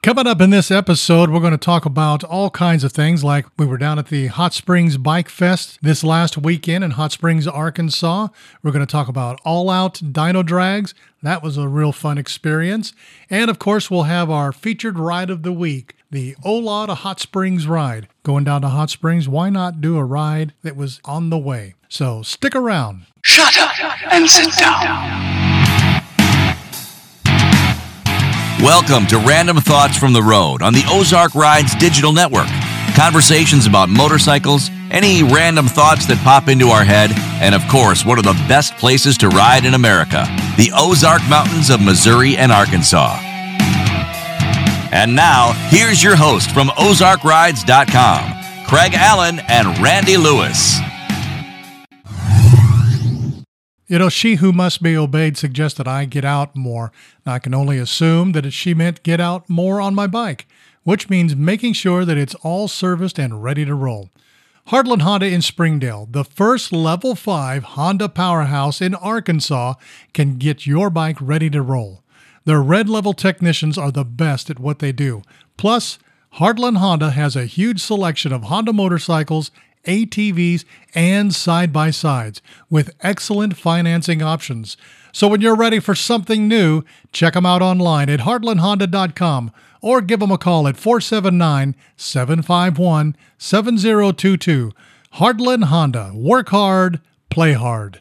Coming up in this episode, we're going to talk about all kinds of things like we were down at the Hot Springs Bike Fest this last weekend in Hot Springs, Arkansas. We're going to talk about all out dyno drags. That was a real fun experience. And of course, we'll have our featured ride of the week, the Ola to Hot Springs ride. Going down to Hot Springs, why not do a ride that was on the way? So stick around. Shut up and sit down. Welcome to Random Thoughts from the Road on the Ozark Rides Digital Network. Conversations about motorcycles, any random thoughts that pop into our head, and of course, one of the best places to ride in America the Ozark Mountains of Missouri and Arkansas. And now, here's your host from OzarkRides.com, Craig Allen and Randy Lewis. You know, she who must be obeyed suggested I get out more. I can only assume that she meant get out more on my bike, which means making sure that it's all serviced and ready to roll. Heartland Honda in Springdale, the first level 5 Honda powerhouse in Arkansas, can get your bike ready to roll. Their red level technicians are the best at what they do. Plus, Heartland Honda has a huge selection of Honda motorcycles ATVs, and side by sides with excellent financing options. So when you're ready for something new, check them out online at heartlandhonda.com or give them a call at 479 751 7022. Heartland Honda. Work hard, play hard.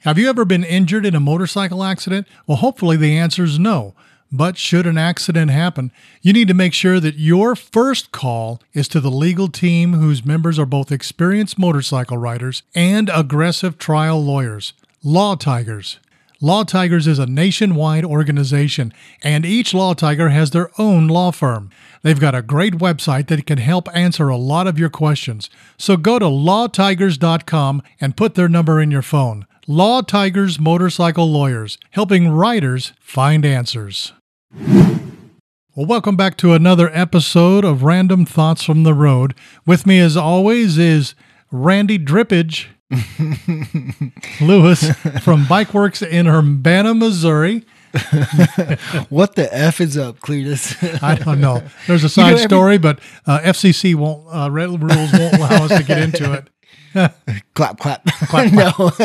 Have you ever been injured in a motorcycle accident? Well, hopefully the answer is no. But should an accident happen, you need to make sure that your first call is to the legal team whose members are both experienced motorcycle riders and aggressive trial lawyers. Law Tigers. Law Tigers is a nationwide organization, and each Law Tiger has their own law firm. They've got a great website that can help answer a lot of your questions. So go to lawtigers.com and put their number in your phone. Law Tigers Motorcycle Lawyers, helping riders find answers. Well, welcome back to another episode of Random Thoughts from the Road. With me, as always, is Randy Drippage Lewis from Bikeworks in Urbana, Missouri. what the f is up, Cletus? I don't know. There's a side you know, every- story, but uh, FCC won't uh, rules won't allow us to get into it. clap, clap. clap, no,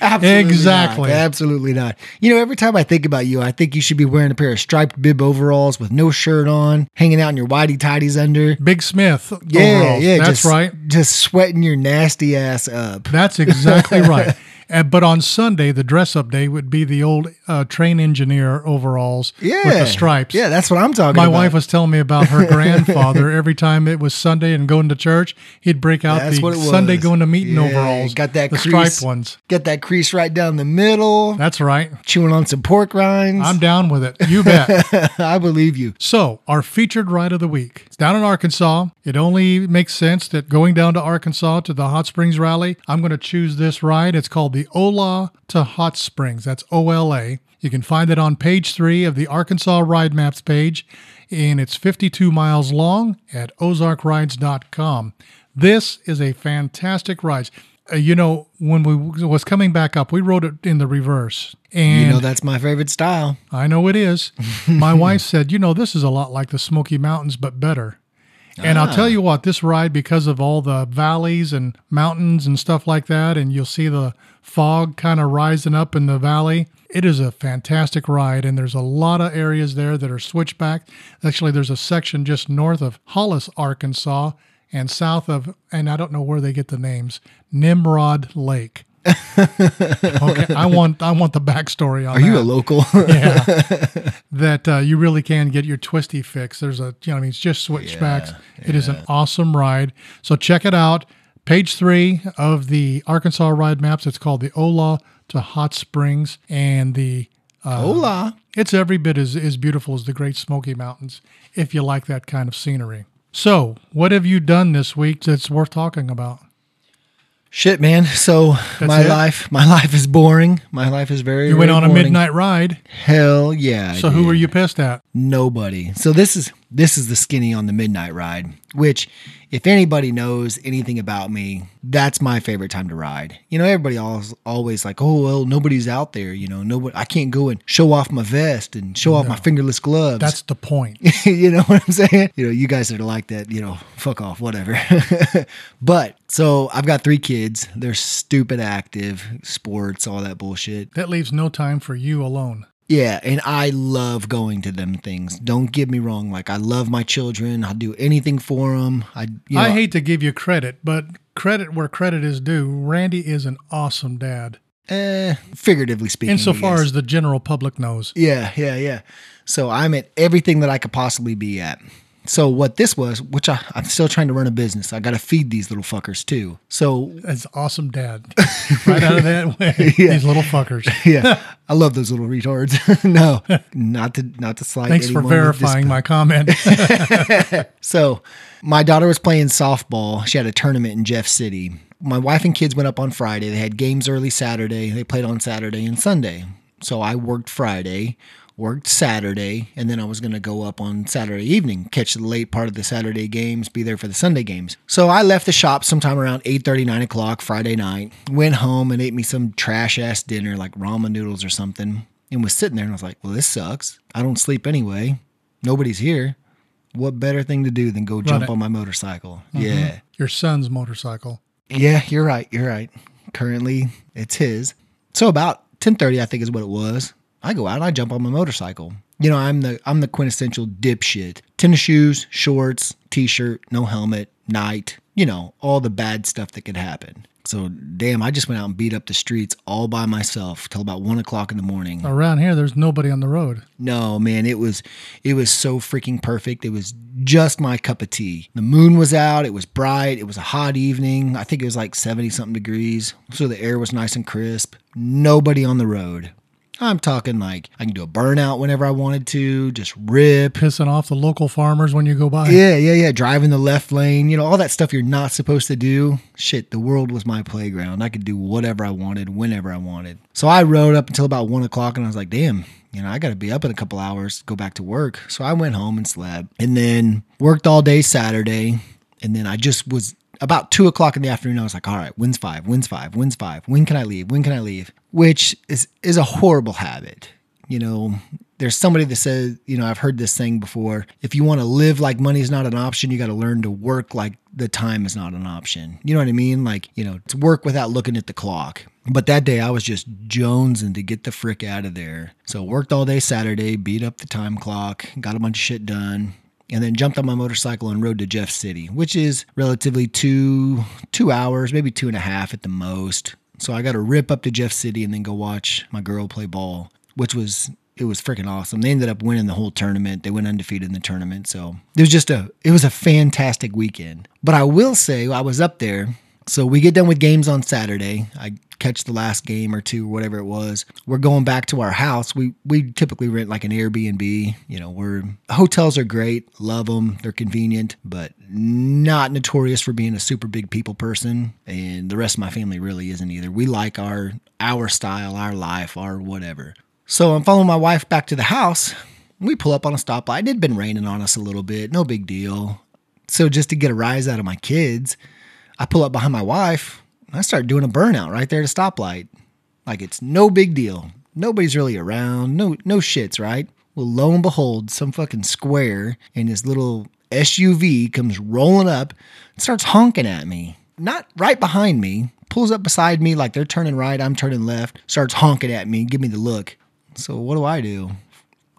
absolutely exactly, not. absolutely not. You know, every time I think about you, I think you should be wearing a pair of striped bib overalls with no shirt on, hanging out in your whitey tidies under. Big Smith. Yeah, overalls. yeah, that's just, right. Just sweating your nasty ass up. That's exactly right. Uh, but on Sunday, the dress up day would be the old uh, train engineer overalls yeah. with the stripes. Yeah, that's what I'm talking My about. My wife was telling me about her grandfather. Every time it was Sunday and going to church, he'd break out that's the Sunday going to meeting yeah, overalls. Got that the crease, striped ones. Get that crease right down the middle. That's right. Chewing on some pork rinds. I'm down with it. You bet. I believe you. So, our featured ride of the week. It's down in Arkansas. It only makes sense that going down to Arkansas to the Hot Springs Rally, I'm going to choose this ride. It's called the Ola to Hot Springs. That's OLA. You can find it on page three of the Arkansas Ride Maps page, and it's 52 miles long at ozarkrides.com. This is a fantastic ride. Uh, you know, when we was coming back up, we rode it in the reverse. And you know that's my favorite style. I know it is. my wife said, "You know, this is a lot like the Smoky Mountains, but better." And ah. I'll tell you what, this ride, because of all the valleys and mountains and stuff like that, and you'll see the fog kind of rising up in the valley. It is a fantastic ride, and there's a lot of areas there that are switchback. Actually, there's a section just north of Hollis, Arkansas, and south of, and I don't know where they get the names, Nimrod Lake. okay, I want I want the backstory on. Are that. you a local? yeah, that uh, you really can get your twisty fix. There's a you know I mean it's just switchbacks. Yeah, it is an awesome ride. So check it out. Page three of the Arkansas ride maps. It's called the Ola to Hot Springs, and the uh, Ola. It's every bit as, as beautiful as the Great Smoky Mountains if you like that kind of scenery. So, what have you done this week that's worth talking about? Shit, man. So That's my it? life, my life is boring. My life is very. You went very on a midnight ride. Hell yeah! So who were you pissed at? Nobody. So this is this is the skinny on the midnight ride, which if anybody knows anything about me, that's my favorite time to ride. You know, everybody always always like, "Oh, well, nobody's out there, you know, nobody I can't go and show off my vest and show off my fingerless gloves." That's the point. you know what I'm saying? You know, you guys that are like that, you know, fuck off, whatever. but so I've got three kids. They're stupid active, sports, all that bullshit. That leaves no time for you alone. Yeah, and I love going to them things. Don't get me wrong. Like I love my children. I'll do anything for them. I you know, I hate to give you credit, but credit where credit is due. Randy is an awesome dad. Eh, figuratively speaking. Insofar as the general public knows. Yeah, yeah, yeah. So I'm at everything that I could possibly be at. So what this was, which I, I'm still trying to run a business. I got to feed these little fuckers too. So That's awesome, Dad. right out of that way, Yeah. these little fuckers. yeah, I love those little retards. no, not to not to slight. Thanks for anyone with this- verifying my comment. So, my daughter was playing softball. She had a tournament in Jeff City. My wife and kids went up on Friday. They had games early Saturday. They played on Saturday and Sunday. So, I worked Friday, worked Saturday, and then I was going to go up on Saturday evening, catch the late part of the Saturday games, be there for the Sunday games. So, I left the shop sometime around 8 9 o'clock Friday night, went home and ate me some trash ass dinner like ramen noodles or something, and was sitting there and I was like, well, this sucks. I don't sleep anyway. Nobody's here what better thing to do than go jump it. on my motorcycle? Mm-hmm. Yeah. Your son's motorcycle. Yeah, you're right. You're right. Currently, it's his. So about 10:30 I think is what it was. I go out and I jump on my motorcycle. You know, I'm the I'm the quintessential dipshit. Tennis shoes, shorts, t-shirt, no helmet, night, you know, all the bad stuff that could happen. So damn, I just went out and beat up the streets all by myself till about one o'clock in the morning. Around here, there's nobody on the road. No, man, it was it was so freaking perfect. It was just my cup of tea. The moon was out, it was bright, it was a hot evening. I think it was like 70 something degrees. So the air was nice and crisp. Nobody on the road. I'm talking like I can do a burnout whenever I wanted to, just rip. Pissing off the local farmers when you go by. Yeah, yeah, yeah. Driving the left lane, you know, all that stuff you're not supposed to do. Shit, the world was my playground. I could do whatever I wanted, whenever I wanted. So I rode up until about one o'clock and I was like, damn, you know, I got to be up in a couple hours, go back to work. So I went home and slept and then worked all day Saturday. And then I just was about two o'clock in the afternoon. I was like, all right, when's five? When's five? When's five? When can I leave? When can I leave? Which is, is a horrible habit. You know, there's somebody that says, you know, I've heard this thing before. If you want to live like money is not an option, you got to learn to work like the time is not an option. You know what I mean? Like, you know, to work without looking at the clock. But that day I was just jonesing to get the frick out of there. So worked all day Saturday, beat up the time clock, got a bunch of shit done, and then jumped on my motorcycle and rode to Jeff City, which is relatively two two hours, maybe two and a half at the most. So I got to rip up to Jeff City and then go watch my girl play ball, which was it was freaking awesome. They ended up winning the whole tournament. They went undefeated in the tournament. So it was just a it was a fantastic weekend. But I will say I was up there. So we get done with games on Saturday. I catch the last game or two, or whatever it was. We're going back to our house. We we typically rent like an Airbnb. You know, we're hotels are great, love them. They're convenient, but not notorious for being a super big people person. And the rest of my family really isn't either. We like our our style, our life, our whatever. So I'm following my wife back to the house. We pull up on a stoplight. It had been raining on us a little bit, no big deal. So just to get a rise out of my kids, I pull up behind my wife. and I start doing a burnout right there at a stoplight. Like it's no big deal. Nobody's really around. No no shits, right? Well, lo and behold, some fucking square in his little SUV comes rolling up and starts honking at me. Not right behind me, pulls up beside me like they're turning right, I'm turning left, starts honking at me, give me the look. So what do I do?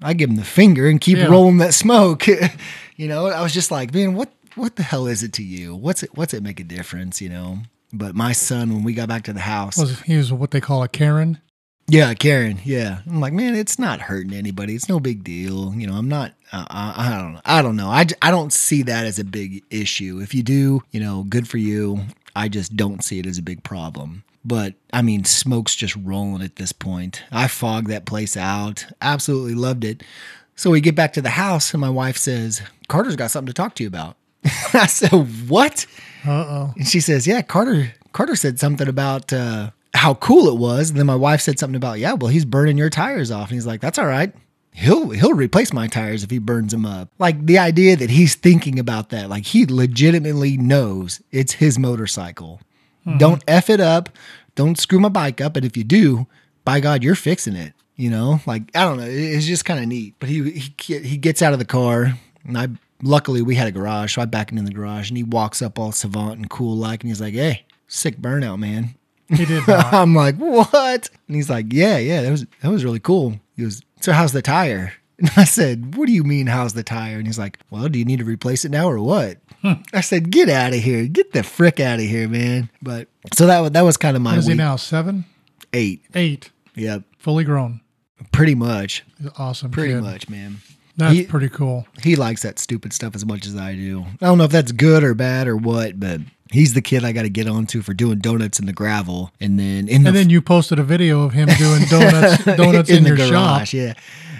I give him the finger and keep Yeah. rolling that smoke. you know, I was just like, man, what what the hell is it to you? What's it what's it make a difference, you know? But my son, when we got back to the house, Was he was what they call a Karen? yeah, Karen, yeah, I'm like, man, it's not hurting anybody. It's no big deal. You know, I'm not. Uh, I, I don't know. I don't know. I, I don't see that as a big issue. If you do, you know, good for you. I just don't see it as a big problem. But I mean, smoke's just rolling at this point. I fogged that place out. Absolutely loved it. So we get back to the house, and my wife says, Carter's got something to talk to you about. I said, What? Uh oh. And she says, "Yeah, Carter. Carter said something about uh, how cool it was." And then my wife said something about, "Yeah, well, he's burning your tires off." And he's like, "That's all right. he'll he'll replace my tires if he burns them up. Like the idea that he's thinking about that, like he legitimately knows it's his motorcycle. Mm-hmm. Don't f it up. Don't screw my bike up. And if you do, by God, you're fixing it. You know, like I don't know. It's just kind of neat. But he he he gets out of the car, and I luckily we had a garage, so I back him in the garage, and he walks up all savant and cool like, and he's like, "Hey, sick burnout, man." He did. I'm like, "What?" And he's like, "Yeah, yeah, that was that was really cool." He goes, "So how's the tire?" And I said, What do you mean, how's the tire? And he's like, Well, do you need to replace it now or what? Hmm. I said, Get out of here. Get the frick out of here, man. But so that, that was kind of my What is he now? Seven? Eight. Eight. Yep. Fully grown. Pretty much. Awesome. Pretty kid. much, man. That's he, pretty cool. He likes that stupid stuff as much as I do. I don't know if that's good or bad or what, but he's the kid I got to get onto for doing donuts in the gravel. And then in and the, then you posted a video of him doing donuts donuts in, in your garage, shop. Yeah.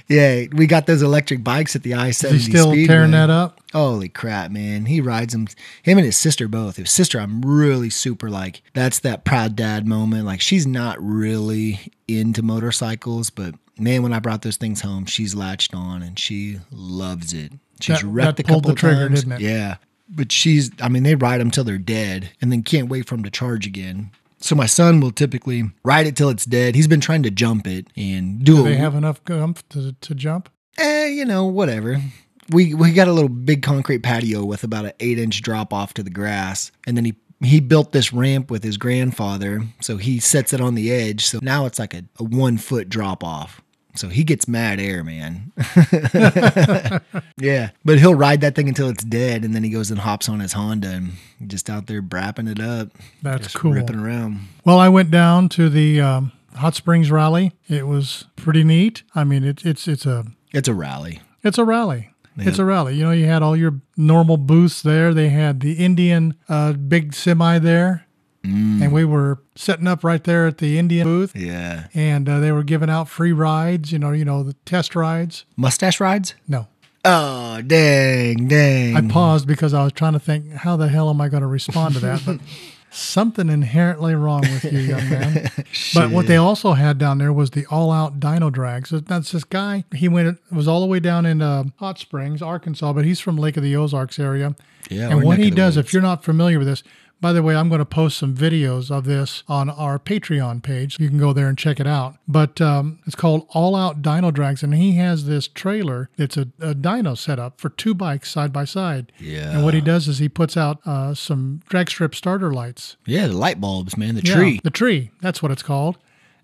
Yeah, we got those electric bikes at the I seventy. Still Speedway. tearing that up. Holy crap, man! He rides them. Him and his sister both. His sister, I'm really super like. That's that proud dad moment. Like she's not really into motorcycles, but man, when I brought those things home, she's latched on and she loves it. She's that, wrecked that a couple the trigger, times. Didn't it? Yeah, but she's. I mean, they ride them till they're dead, and then can't wait for them to charge again. So my son will typically ride it till it's dead. He's been trying to jump it and do, do it. They have enough gumph to, to jump. Eh, you know, whatever. We we got a little big concrete patio with about an eight inch drop off to the grass, and then he he built this ramp with his grandfather, so he sets it on the edge. So now it's like a, a one foot drop off. So he gets mad air, man. yeah. But he'll ride that thing until it's dead and then he goes and hops on his Honda and just out there brapping it up. That's cool. Ripping around. Well, I went down to the um, Hot Springs rally. It was pretty neat. I mean, it, it's it's a it's a rally. It's a rally. It's a rally. You know, you had all your normal booths there. They had the Indian uh, big semi there. Mm. And we were setting up right there at the Indian booth. Yeah. And uh, they were giving out free rides, you know, you know, the test rides. Mustache rides? No. Oh, dang, dang. I paused because I was trying to think, how the hell am I going to respond to that? But something inherently wrong with you, young man. but what they also had down there was the all out dyno drags. So that's this guy. He went, was all the way down in uh, Hot Springs, Arkansas, but he's from Lake of the Ozarks area. Yeah. And what he does, if you're not familiar with this, by the way, I'm going to post some videos of this on our Patreon page. You can go there and check it out. But um, it's called All Out Dyno Drags, and he has this trailer that's a, a dyno setup for two bikes side by side. Yeah. And what he does is he puts out uh, some drag strip starter lights. Yeah, the light bulbs, man, the Yeah, tree. The tree. That's what it's called.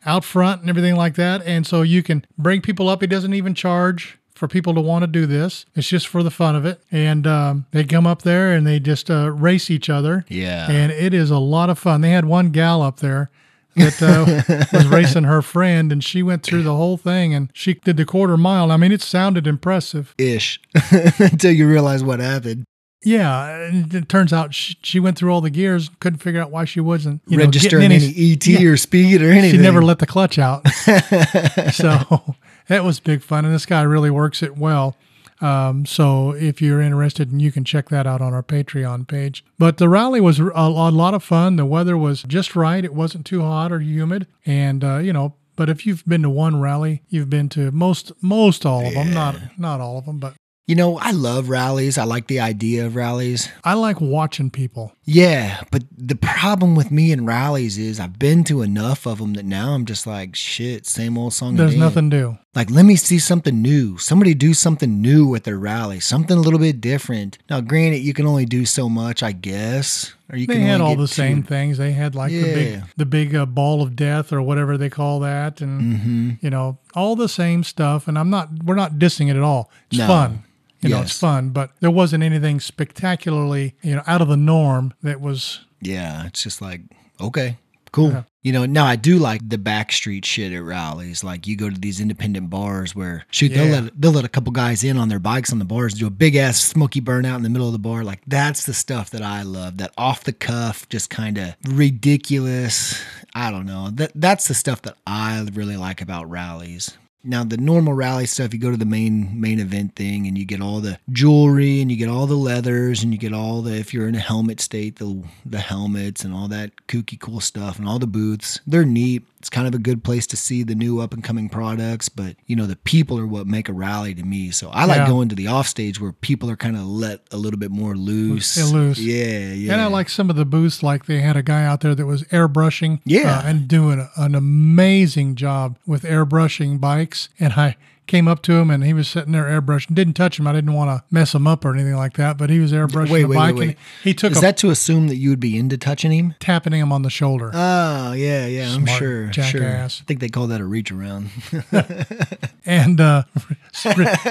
Out front and everything like that. And so you can bring people up. He doesn't even charge for people to want to do this. It's just for the fun of it. And um, they come up there and they just uh, race each other. Yeah. And it is a lot of fun. They had one gal up there that uh, was racing her friend, and she went through the whole thing and she did the quarter mile. I mean, it sounded impressive. Ish. Until you realize what happened. Yeah, and it turns out she, she went through all the gears, couldn't figure out why she wasn't you know, registering getting any, ET yeah. or speed or anything. She never let the clutch out. so that was big fun, and this guy really works it well. Um, so if you're interested, and you can check that out on our Patreon page. But the rally was a, a lot of fun. The weather was just right; it wasn't too hot or humid, and uh, you know. But if you've been to one rally, you've been to most most all of them. Not not all of them, but you know, I love rallies. I like the idea of rallies. I like watching people. Yeah, but the problem with me and rallies is I've been to enough of them that now I'm just like, shit, same old song. There's nothing new. Like, let me see something new. Somebody do something new with their rally, something a little bit different. Now, granted, you can only do so much, I guess. Or you they can had all the two. same things. They had like the big, the big uh, ball of death or whatever they call that, and Mm-hmm. you know all the same stuff. And I'm not, we're not dissing it at all. It's No. fun. You know, it's fun, but there wasn't anything spectacularly, you know, out of the norm that was. Yeah, it's just like, okay, cool. You know, now I do like the backstreet shit at rallies. Like you go to these independent bars where shoot, they'll let they'll let a couple guys in on their bikes on the bars, do a big ass smoky burnout in the middle of the bar. Like that's the stuff that I love. That off the cuff, just kind of ridiculous. I don't know. That that's the stuff that I really like about rallies. Now the normal rally stuff, you go to the main main event thing and you get all the jewelry and you get all the leathers and you get all the if you're in a helmet state, the the helmets and all that kooky cool stuff and all the booths. They're neat. It's kind of a good place to see the new up and coming products, but you know, the people are what make a rally to me. So I like Yeah. going to the off stage where people are kind of let a little bit more loose. Loose. Yeah, yeah. And I like some of the booths, like they had a guy out there that was airbrushing, Yeah. uh, and doing an amazing job with airbrushing bikes. And I came up to him, and he was sitting there airbrushing. Didn't touch him. I didn't want to mess him up or anything like that. But he was airbrushing Wait, the wait, bike, wait, wait. he took Is a that to assume that you would be into touching him? tapping him on the shoulder. Oh, yeah, yeah, I'm sure. jackass. Sure. I think they call that a reach around. and uh,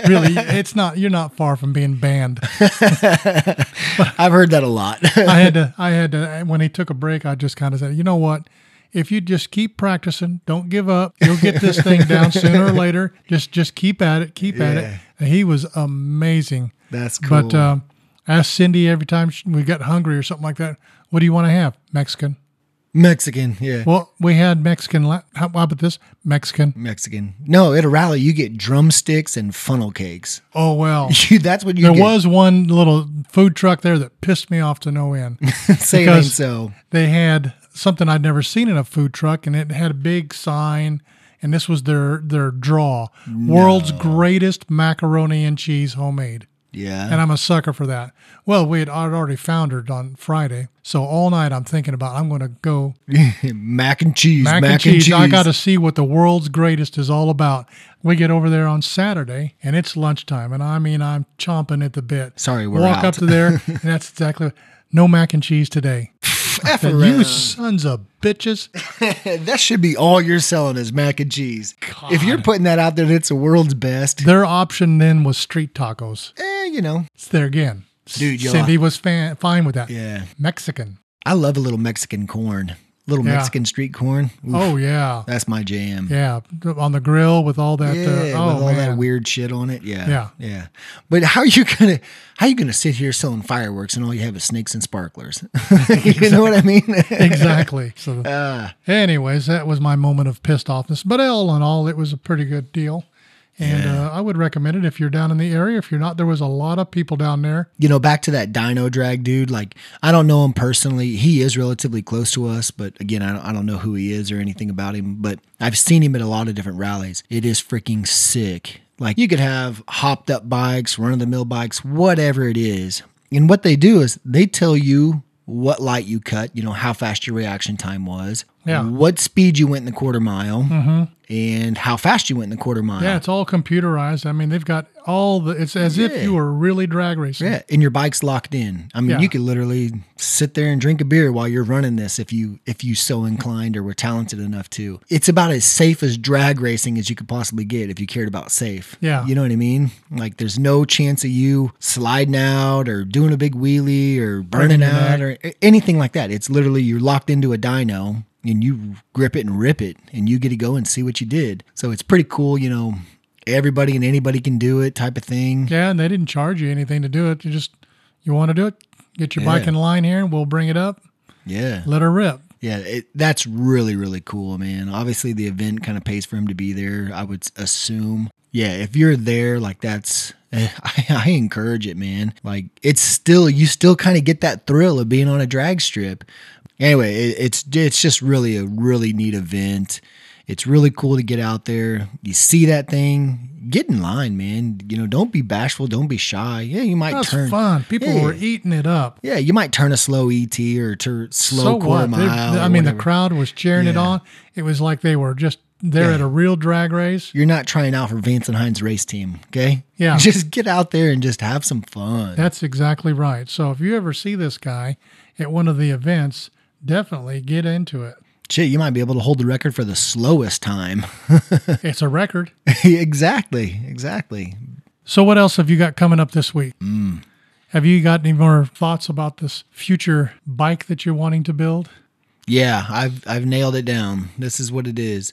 really, it's not. You're not far from being banned. I've heard that a lot. I had to, I had to, when he took a break, I just kind of said, you know what? If you just keep practicing, don't give up. You'll get this thing down sooner or later. Just, just keep at it, keep at it. And he was amazing. That's cool. But um, ask Cindy every time we got hungry or something like that. What do you want to have? Mexican. Mexican, yeah. Well, we had Mexican. How how about this? Mexican. Mexican. No, at a rally you get drumsticks and funnel cakes. Oh well. You, that's what you There get. was one little food truck there that pissed me off to no end. Say it so. they had something I'd never seen in a food truck, and it had a big sign, and this was their their draw: world's greatest macaroni and cheese homemade. Yeah. And I'm a sucker for that. Well, we had I'd already foundered on Friday, so all night I'm thinking about I'm going to go mac and cheese. mac, and, cheese. I got to see what the world's greatest is all about. We get over there on Saturday, and it's lunchtime, and I mean I'm chomping at the bit. Sorry, we're walk out. up to there, and that's exactly no mac and cheese today. F around. you sons of bitches. that should be all you're selling is mac and cheese. If you're putting that out there, that it's the world's best. Their option then was street tacos. Eh, you know. It's there again. Dude, Cindy was fan, fine with that. Yeah. Mexican. I love a little Mexican corn. Little Yeah. Mexican street corn. Oof, Oh yeah, That's my jam. yeah. On the grill with all that. Yeah, uh, oh with all man. that weird shit on it. Yeah. Yeah. Yeah. But how are you gonna how are you gonna sit here selling fireworks and all you have is snakes and sparklers? you know what I mean? exactly. So, Ah. anyways, that was my moment of pissed offness. But all in all, it was a pretty good deal, and uh, I would recommend it if you're down in the area. If you're not, there was a lot of people down there. you know, back to that dyno drag dude. Like, I don't know him personally. He is relatively close to us, but again, I don't, I don't know who he is or anything about him. But I've seen him at a lot of different rallies. It is freaking sick. Like, you could have hopped up bikes, run of the mill bikes, whatever it is. And what they do is they tell you what light you cut, you know, how fast your reaction time was, Yeah. what speed you went in the quarter mile, and how fast you went in the quarter mile. Yeah, it's all computerized. I mean, they've got all the. It's as if you were really drag racing. Yeah, and your bike's locked in. I mean, Yeah. you could literally sit there and drink a beer while you're running this if you if you so inclined or were talented enough to. It's about as safe as drag racing as you could possibly get if you cared about safe. Yeah. You know what I mean? Like there's no chance of you sliding out or doing a big wheelie or burning your out or anything like that. It's literally you're locked into a dyno and you grip it and rip it and you get to go and see what you did. So it's pretty cool, you know. Everybody and anybody can do it type of thing. Yeah, and they didn't charge you anything to do it. You just you want to do it, get your bike in line here, and we'll bring it up. Yeah. Let her rip. Yeah, it, that's really really cool, man. Obviously, the event kind of pays for him to be there. I would assume. Yeah, if you're there, like that's, I, I encourage it, man. Like it's still, you still kind of get that thrill of being on a drag strip. Anyway, it, it's it's just really a really neat event. It's really cool to get out there. You see that thing, get in line, man. You know, don't be bashful, don't be shy. Yeah, you might That's turn. fun. People Yeah. were eating it up. Yeah, you might turn a slow ET or turn slow so quarter what? They- mile. I or mean, the crowd was cheering it on. It was like they were just there Yeah. at a real drag race. You're not trying out for Vance and Hines race team, okay? Yeah. Just get out there and just have some fun. That's exactly right. So if you ever see this guy at one of the events, definitely get into it. Shit, you might be able to hold the record for the slowest time. It's a record. exactly, exactly. So what else have you got coming up this week? Mm. Have you got any more thoughts about this future bike that you're wanting to build? Yeah, I've I've nailed it down. This is what it is.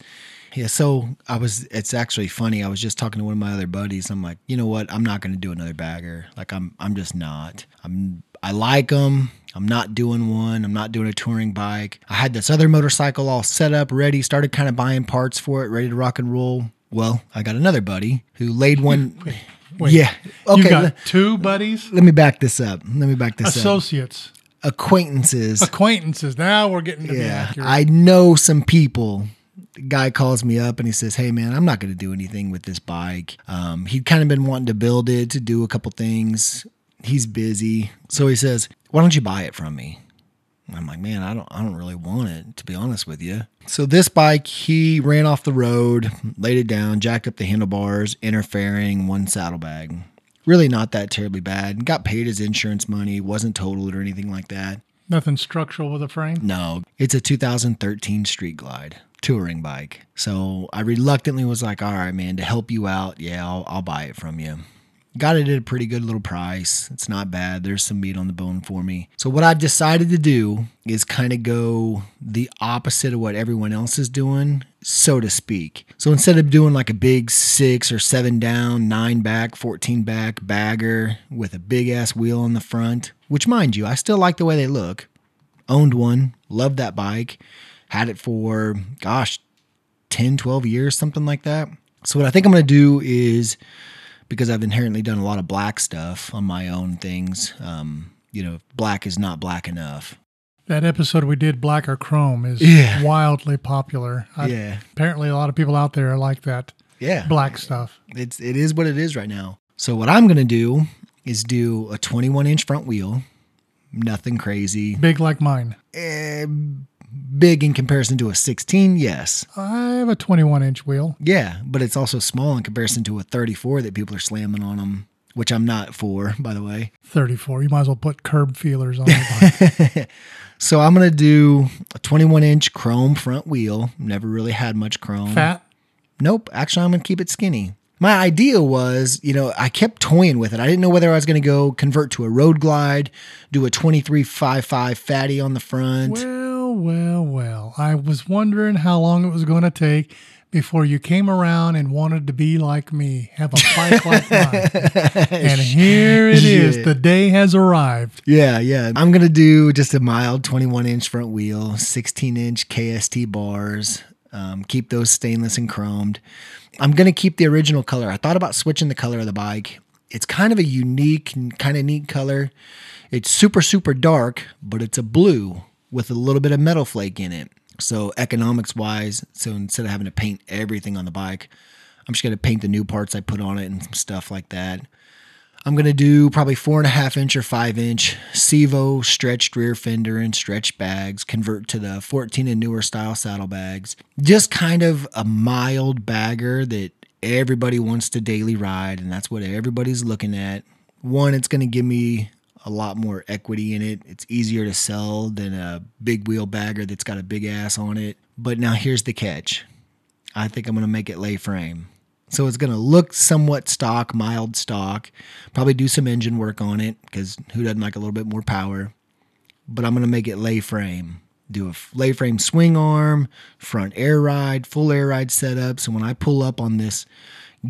Yeah, so I was it's actually funny. I was just talking to one of my other buddies. I'm like, "You know what? I'm not going to do another bagger. Like I'm I'm just not. I'm I like them. I'm not doing one. I'm not doing a touring bike. I had this other motorcycle all set up, ready, started kind of buying parts for it, ready to rock and roll. Well, I got another buddy who laid one Wait, Yeah. you Okay. got le- two buddies, let me back this up. Let me back this up. associates, Acquaintances. acquaintances. Now we're getting to be Yeah, accurate. I know some people guy calls me up and he says, Hey man, I'm not going to do anything with this bike. Um, he'd kind of been wanting to build it to do a couple things. He's busy. So he says, Why don't you buy it from me? I'm like, man, I don't, I don't really want it to be honest with you. So this bike, he ran off the road, laid it down, jacked up the handlebars, interfering, one saddlebag. Really not that terribly bad. Got paid his insurance money, wasn't totaled or anything like that. Nothing structural with the frame? No, it's a 2013 Street Glide touring bike. So I reluctantly was like, all right, man, to help you out, yeah, I'll, I'll buy it from you. Got it at a pretty good little price. It's not bad. There's some meat on the bone for me. So, what I've decided to do is kind of go the opposite of what everyone else is doing, so to speak. So, instead of doing like a big six or seven down, nine back, 14 back bagger with a big ass wheel on the front, which, mind you, I still like the way they look. Owned one, loved that bike, had it for, gosh, 10, 12 years, something like that. So, what I think I'm going to do is because I've inherently done a lot of black stuff on my own things. Um, you know, black is not black enough. That episode we did, Black or Chrome, is yeah. wildly popular. I, yeah. Apparently, a lot of people out there are like that. Yeah. Black stuff. It's it is what it is right now. So what I'm gonna do is do a 21 inch front wheel. Nothing crazy. Big like mine. Uh, big in comparison to a 16, yes. I have a 21 inch wheel. Yeah, but it's also small in comparison to a 34 that people are slamming on them, which I'm not for, by the way. 34. You might as well put curb feelers on it. so I'm going to do a 21 inch chrome front wheel. Never really had much chrome. Fat? Nope. Actually, I'm going to keep it skinny. My idea was, you know, I kept toying with it. I didn't know whether I was going to go convert to a road glide, do a 2355 fatty on the front. Well, well, well. I was wondering how long it was going to take before you came around and wanted to be like me, have a bike like mine. And here it is. The day has arrived. Yeah, yeah. I'm going to do just a mild 21 inch front wheel, 16 inch KST bars, um, keep those stainless and chromed. I'm going to keep the original color. I thought about switching the color of the bike. It's kind of a unique, kind of neat color. It's super, super dark, but it's a blue with a little bit of metal flake in it. So economics wise, so instead of having to paint everything on the bike, I'm just gonna paint the new parts I put on it and some stuff like that. I'm gonna do probably four and a half inch or five inch Sevo stretched rear fender and stretched bags, convert to the 14 and newer style saddlebags. Just kind of a mild bagger that everybody wants to daily ride, and that's what everybody's looking at. One, it's gonna give me a lot more equity in it. It's easier to sell than a big wheel bagger that's got a big ass on it. But now here's the catch. I think I'm going to make it lay frame. So it's going to look somewhat stock, mild stock. Probably do some engine work on it because who doesn't like a little bit more power? But I'm going to make it lay frame. Do a lay frame swing arm, front air ride, full air ride setup. So when I pull up on this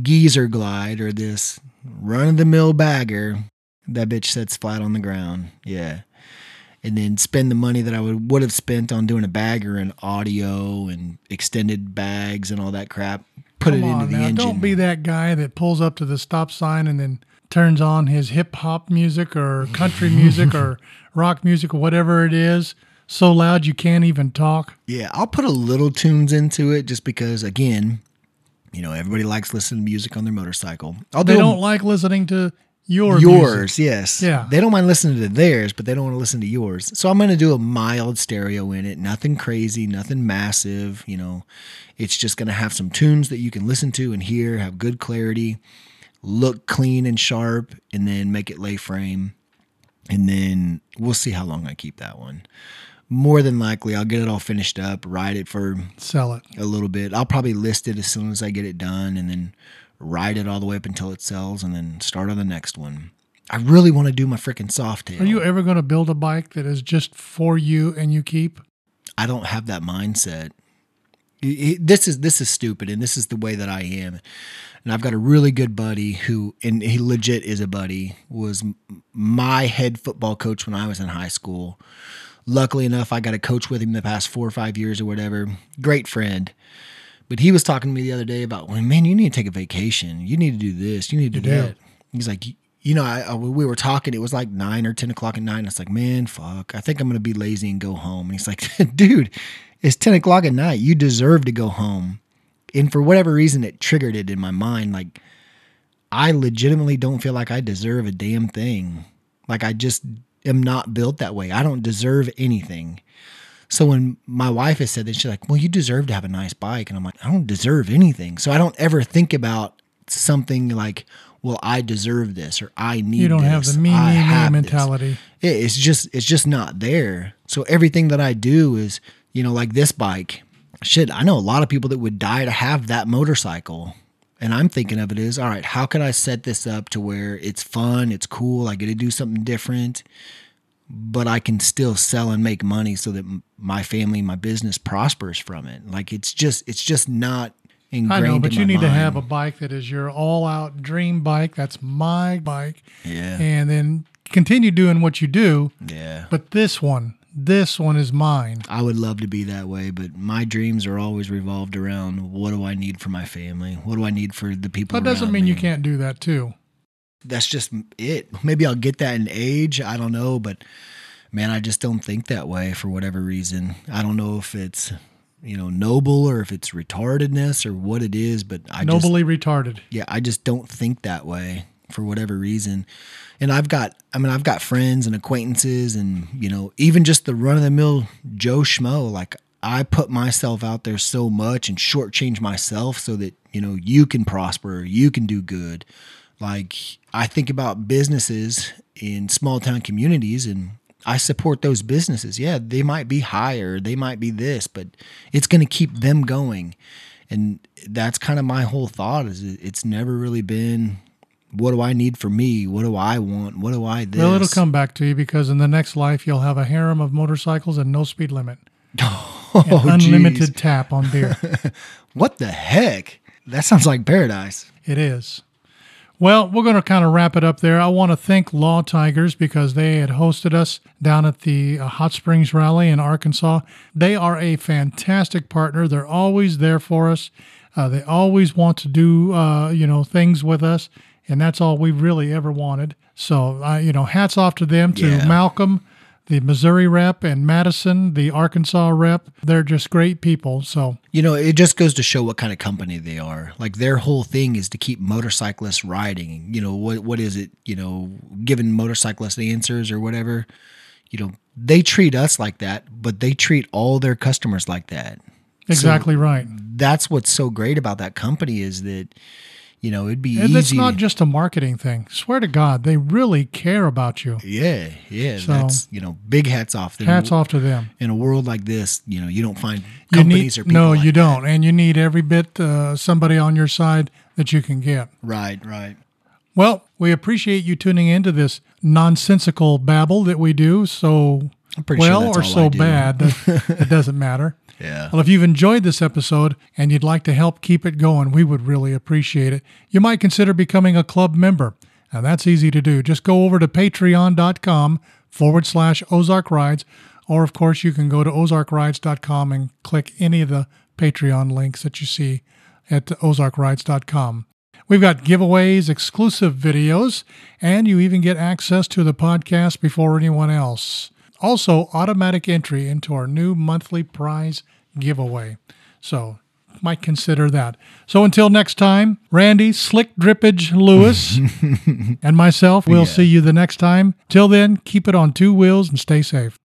geezer glide or this run of the mill bagger, that bitch sits flat on the ground. Yeah. And then spend the money that I would would have spent on doing a bagger and audio and extended bags and all that crap. Put Come it into the now, engine. Don't be that guy that pulls up to the stop sign and then turns on his hip hop music or country music or rock music or whatever it is so loud you can't even talk. Yeah, I'll put a little tunes into it just because again, you know, everybody likes listening to music on their motorcycle. I'll they do not like listening to your yours, music. yes. Yeah. They don't mind listening to theirs, but they don't want to listen to yours. So I'm going to do a mild stereo in it. Nothing crazy, nothing massive. You know, it's just going to have some tunes that you can listen to and hear, have good clarity, look clean and sharp, and then make it lay frame. And then we'll see how long I keep that one. More than likely, I'll get it all finished up, ride it for sell it a little bit. I'll probably list it as soon as I get it done, and then ride it all the way up until it sells, and then start on the next one. I really want to do my freaking soft Softail. Are you ever going to build a bike that is just for you and you keep? I don't have that mindset. this is this is stupid, and this is the way that I am. And I've got a really good buddy who, and he legit is a buddy, was my head football coach when I was in high school. Luckily enough, I got to coach with him the past four or five years or whatever. Great friend. But he was talking to me the other day about, well, man, you need to take a vacation. You need to do this. You need to do that. He's like, you know, I, I, we were talking. It was like nine or ten o'clock at night. And it's like, man, fuck. I think I'm gonna be lazy and go home. And he's like, dude, It's 10 o'clock at night. You deserve to go home. And for whatever reason, it triggered it in my mind. Like, I legitimately don't feel like I deserve a damn thing. Like, I just am not built that way. I don't deserve anything. So when my wife has said that, she's like, Well, you deserve to have a nice bike. And I'm like, I don't deserve anything. So I don't ever think about something like, well, I deserve this or I need. You don't this. have the me, me, me mentality. It's just it's just not there. So everything that I do is, you know, like this bike. Shit, I know a lot of people that would die to have that motorcycle. And I'm thinking of it as, all right, how can I set this up to where it's fun, it's cool, I get to do something different, but I can still sell and make money so that my family, my business prospers from it. Like it's just it's just not I know, but you need mind. to have a bike that is your all-out dream bike. That's my bike. Yeah. And then continue doing what you do. Yeah. But this one, this one is mine. I would love to be that way, but my dreams are always revolved around what do I need for my family? What do I need for the people? That doesn't mean me? you can't do that too. That's just it. Maybe I'll get that in age. I don't know, but man, I just don't think that way for whatever reason. I don't know if it's you know noble or if it's retardedness or what it is but i just nobly just, retarded yeah i just don't think that way for whatever reason and i've got i mean i've got friends and acquaintances and you know even just the run-of-the-mill joe schmo like i put myself out there so much and shortchange myself so that you know you can prosper you can do good like i think about businesses in small town communities and I support those businesses. Yeah, they might be higher, they might be this, but it's going to keep them going. And that's kind of my whole thought is it's never really been what do I need for me? What do I want? What do I this? Well, it'll come back to you because in the next life you'll have a harem of motorcycles and no speed limit. Oh, unlimited geez. tap on beer. what the heck? That sounds like paradise. It is. Well, we're going to kind of wrap it up there. I want to thank Law Tigers because they had hosted us down at the uh, Hot Springs Rally in Arkansas. They are a fantastic partner. They're always there for us. Uh, they always want to do, uh, you know, things with us, and that's all we really ever wanted. So, uh, you know, hats off to them, to yeah. Malcolm, the Missouri rep and Madison, the Arkansas rep. They're just great people. So, you know, it just goes to show what kind of company they are. Like their whole thing is to keep motorcyclists riding. You know, what what is it, you know, giving motorcyclists answers or whatever. You know, they treat us like that, but they treat all their customers like that. Exactly so right. That's what's so great about that company is that you know, it'd be and easy. it's not just a marketing thing. Swear to God, they really care about you. Yeah, yeah. So, that's you know, big hats off. Hats off to them. In a world like this, you know, you don't find companies need, or people. No, like you don't, and you need every bit uh, somebody on your side that you can get. Right, right. Well, we appreciate you tuning into this nonsensical babble that we do. So well sure or so bad that it doesn't matter. Yeah. Well, if you've enjoyed this episode and you'd like to help keep it going, we would really appreciate it. You might consider becoming a club member. Now, that's easy to do. Just go over to patreon.com forward slash Ozark Rides, or of course, you can go to ozarkrides.com and click any of the Patreon links that you see at ozarkrides.com. We've got giveaways, exclusive videos, and you even get access to the podcast before anyone else. Also, automatic entry into our new monthly prize giveaway. So, might consider that. So, until next time, Randy Slick Drippage Lewis and myself, we'll yeah. see you the next time. Till then, keep it on two wheels and stay safe.